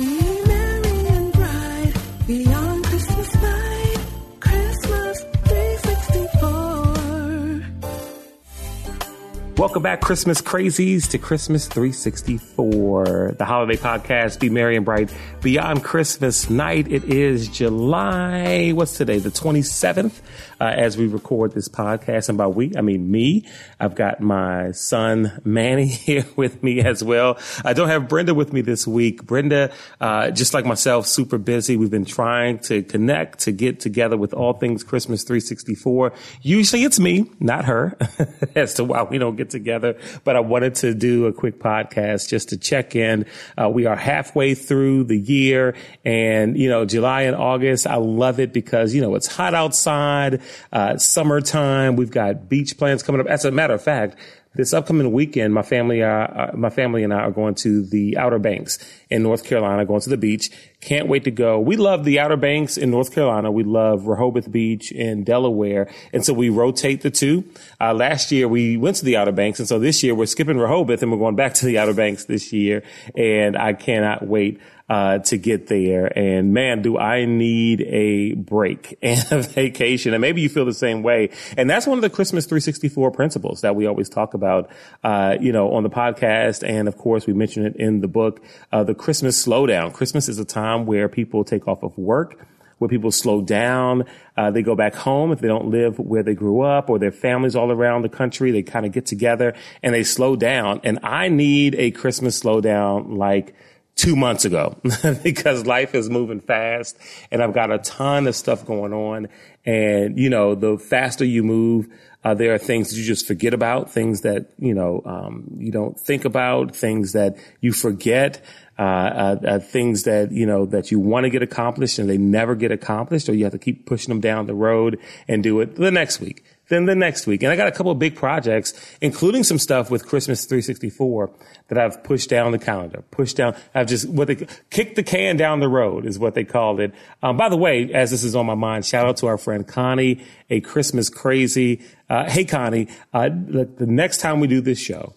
Be Welcome back, Christmas crazies, to Christmas 364, the holiday podcast. Be merry and bright beyond Christmas night. It is July. What's today? The 27th uh, as we record this podcast. And by we, I mean me. I've got my son Manny here with me as well. I don't have Brenda with me this week. Brenda, uh, just like myself, super busy. We've been trying to connect, to get together with all things Christmas 364. Usually it's me, not her, as to why we don't get together. But I wanted to do a quick podcast just to check in. Uh, we are halfway through the year and, you know, July and August, I love it because, you know, it's hot outside uh, summertime. We've got beach plans coming up. As a matter of fact, this upcoming weekend, my family, uh, uh, my family and I are going to the Outer Banks in North Carolina, going to the beach. Can't wait to go. We love the Outer Banks in North Carolina. We love Rehoboth Beach in Delaware. And so we rotate the two. Uh, last year we went to the Outer Banks. And so this year we're skipping Rehoboth and we're going back to the Outer Banks this year. And I cannot wait uh, to get there. And man, do I need a break and a vacation. And maybe you feel the same way. And that's one of the Christmas 364 principles that we always talk about, uh, you know, on the podcast. And of course, we mention it in the book, uh, the Christmas slowdown. Christmas is a time where people take off of work where people slow down. Uh, they go back home if they don't live where they grew up or their families all around the country. They kind of get together and they slow down. And I need a Christmas slowdown like two months ago because life is moving fast and I've got a ton of stuff going on. And, you know, the faster you move, uh, there are things that you just forget about, things that, you know, um, you don't think about, things that you forget. Uh, uh, uh, things that you know that you want to get accomplished and they never get accomplished, or you have to keep pushing them down the road and do it the next week, then the next week. And I got a couple of big projects, including some stuff with Christmas 364 that I've pushed down the calendar, pushed down. I've just what they kicked the can down the road is what they called it. Um, by the way, as this is on my mind, shout out to our friend Connie, a Christmas crazy. Uh, hey Connie, uh, the next time we do this show,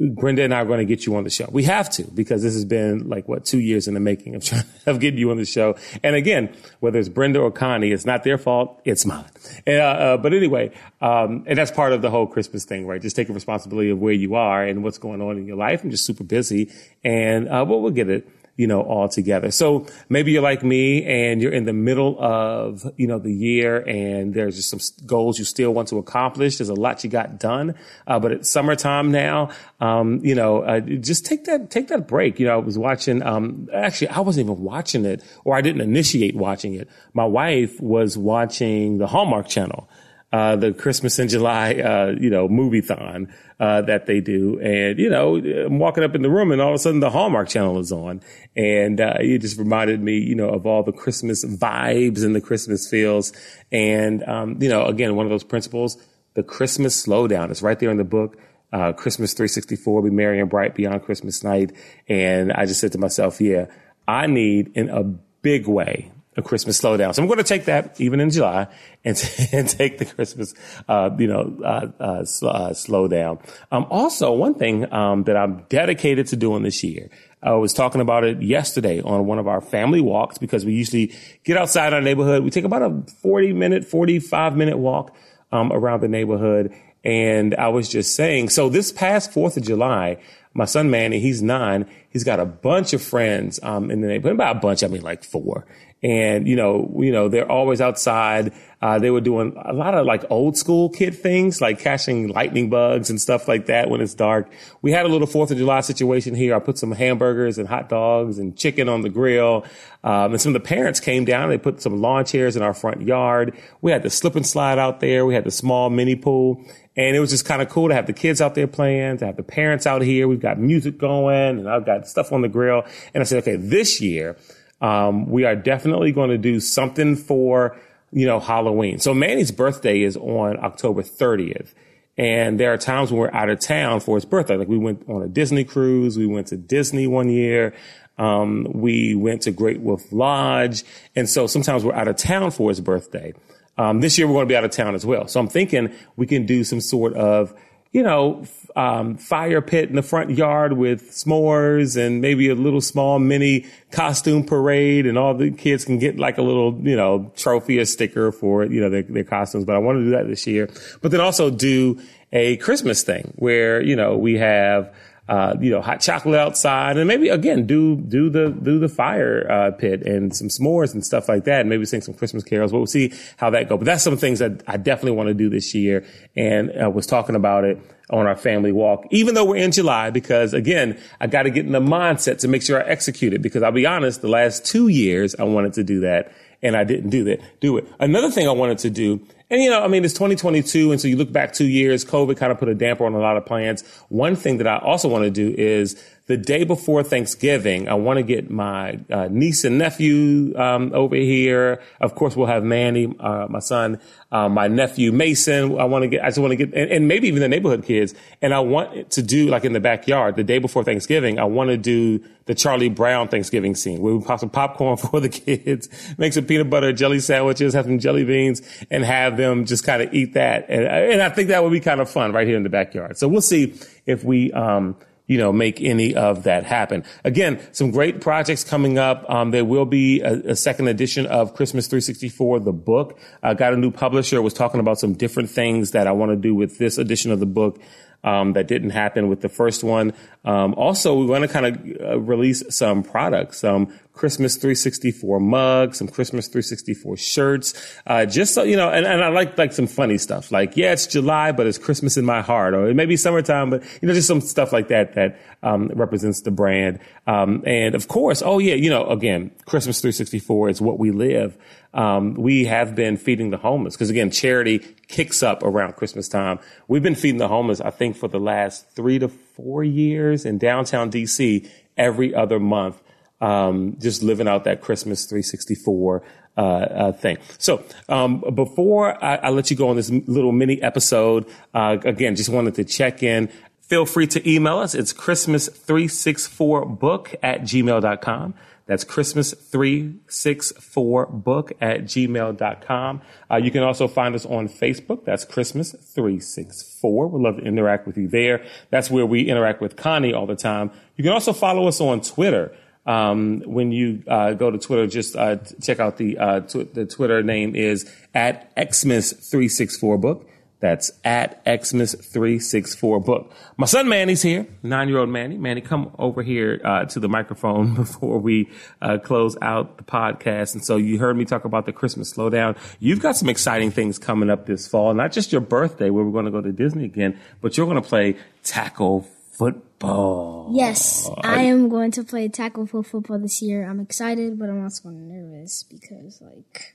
Brenda and I are going to get you on the show. We have to because this has been like what two years in the making of trying of getting you on the show. And again, whether it's Brenda or Connie, it's not their fault; it's mine. And, uh, uh, but anyway, um, and that's part of the whole Christmas thing, right? Just taking responsibility of where you are and what's going on in your life. I'm just super busy, and uh, well, we'll get it you know, all together. So maybe you're like me and you're in the middle of, you know, the year and there's just some goals you still want to accomplish. There's a lot you got done. Uh, but it's summertime now. Um, you know, uh, just take that, take that break. You know, I was watching, um, actually, I wasn't even watching it or I didn't initiate watching it. My wife was watching the Hallmark channel. Uh, the Christmas in July, uh, you know, movie thon uh, that they do. And, you know, I'm walking up in the room and all of a sudden the Hallmark channel is on. And uh, it just reminded me, you know, of all the Christmas vibes and the Christmas feels. And, um, you know, again, one of those principles, the Christmas slowdown. It's right there in the book. Uh, Christmas 364, be merry and bright beyond Christmas night. And I just said to myself, yeah, I need in a big way Christmas slowdown. So I'm going to take that even in July and, t- and take the Christmas, uh, you know, uh, uh, sl- uh, slow down. Um, also, one thing um, that I'm dedicated to doing this year. I was talking about it yesterday on one of our family walks because we usually get outside our neighborhood. We take about a 40 minute, 45 minute walk um, around the neighborhood. And I was just saying, so this past 4th of July, my son Manny, he's nine. He's got a bunch of friends um, in the neighborhood. By a bunch, I mean like four and you know, you know, they're always outside. Uh, they were doing a lot of like old school kid things, like catching lightning bugs and stuff like that when it's dark. We had a little Fourth of July situation here. I put some hamburgers and hot dogs and chicken on the grill. Um, and some of the parents came down. They put some lawn chairs in our front yard. We had the slip and slide out there. We had the small mini pool. And it was just kind of cool to have the kids out there playing, to have the parents out here. We've got music going and I've got stuff on the grill. And I said, okay, this year, um, we are definitely going to do something for, you know, Halloween. So Manny's birthday is on October 30th. And there are times when we're out of town for his birthday. Like we went on a Disney cruise. We went to Disney one year. Um, we went to Great Wolf Lodge. And so sometimes we're out of town for his birthday. Um, this year we're going to be out of town as well. So I'm thinking we can do some sort of you know, um, fire pit in the front yard with s'mores and maybe a little small mini costume parade and all the kids can get like a little, you know, trophy or sticker for, you know, their, their costumes. But I want to do that this year. But then also do a Christmas thing where, you know, we have, uh, you know, hot chocolate outside, and maybe again do do the do the fire uh, pit and some s'mores and stuff like that, and maybe sing some Christmas carols. But we'll see how that goes. But that's some things that I definitely want to do this year, and I was talking about it on our family walk, even though we're in July, because again, I got to get in the mindset to make sure I execute it. Because I'll be honest, the last two years I wanted to do that, and I didn't do that. Do it. Another thing I wanted to do and you know, I mean, it's 2022, and so you look back two years, COVID kind of put a damper on a lot of plans. One thing that I also want to do is the day before Thanksgiving, I want to get my uh, niece and nephew um, over here. Of course, we'll have Manny, uh, my son, uh, my nephew Mason. I want to get, I just want to get, and, and, maybe even the neighborhood kids. And I want to do like in the backyard the day before Thanksgiving. I want to do the Charlie Brown Thanksgiving scene where we pop some popcorn for the kids, make some peanut butter jelly sandwiches, have some jelly beans, and have them just kind of eat that. And, and I think that would be kind of fun right here in the backyard. So we'll see if we. Um, you know, make any of that happen. Again, some great projects coming up. Um, there will be a, a, second edition of Christmas 364, the book. I got a new publisher, was talking about some different things that I want to do with this edition of the book um, that didn't happen with the first one. Um, also, we want to kind of uh, release some products, some Christmas 364 mugs, some Christmas 364 shirts, uh, just so, you know, and, and I like, like some funny stuff. Like, yeah, it's July, but it's Christmas in my heart, or it may be summertime, but, you know, just some stuff like that that, um, represents the brand. Um, and of course, oh yeah, you know, again, Christmas 364 is what we live. Um, we have been feeding the homeless because again, charity kicks up around Christmas time. We've been feeding the homeless, I think, for the last three to four years in downtown DC every other month. Um, just living out that Christmas 364 uh, uh, thing. So um, before I, I, let you go on this little mini episode, uh, again, just wanted to check in. Feel free to email us. It's Christmas364book at gmail.com. That's Christmas364book at gmail.com. Uh, you can also find us on Facebook. That's Christmas364. We'd love to interact with you there. That's where we interact with Connie all the time. You can also follow us on Twitter. Um, when you uh, go to Twitter, just uh, check out the uh, tw- the Twitter name is at Xmas364book. That's at Xmas364 book. My son Manny's here, nine year old Manny. Manny, come over here uh, to the microphone before we uh, close out the podcast. And so you heard me talk about the Christmas slowdown. You've got some exciting things coming up this fall, not just your birthday where we're going to go to Disney again, but you're going to play tackle football. Yes, I am going to play tackle football this year. I'm excited, but I'm also nervous because like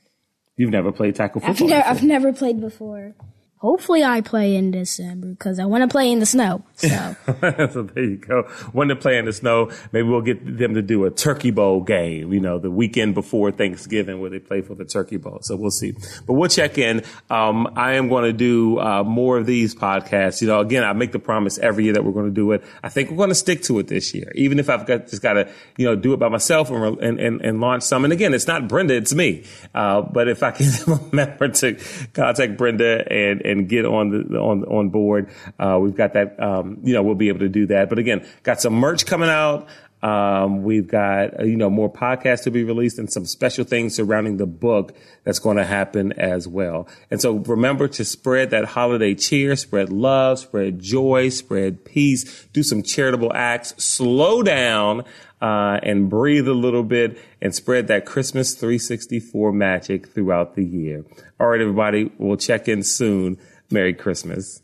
you've never played tackle I've, football. I've never played before. Hopefully, I play in December because I want to play in the snow. So, so there you go. When to play in the snow, maybe we'll get them to do a turkey bowl game, you know, the weekend before Thanksgiving where they play for the turkey bowl. So we'll see. But we'll check in. Um, I am going to do uh, more of these podcasts. You know, again, I make the promise every year that we're going to do it. I think we're going to stick to it this year, even if I've got just got to, you know, do it by myself and, and, and, and launch some. And again, it's not Brenda, it's me. Uh, but if I can remember to contact Brenda and, and get on the, on, on board, uh, we've got that, um, you know, we'll be able to do that. But again, got some merch coming out. Um, we've got, uh, you know, more podcasts to be released and some special things surrounding the book that's going to happen as well. And so remember to spread that holiday cheer, spread love, spread joy, spread peace, do some charitable acts, slow down, uh, and breathe a little bit and spread that Christmas 364 magic throughout the year. All right, everybody, we'll check in soon. Merry Christmas.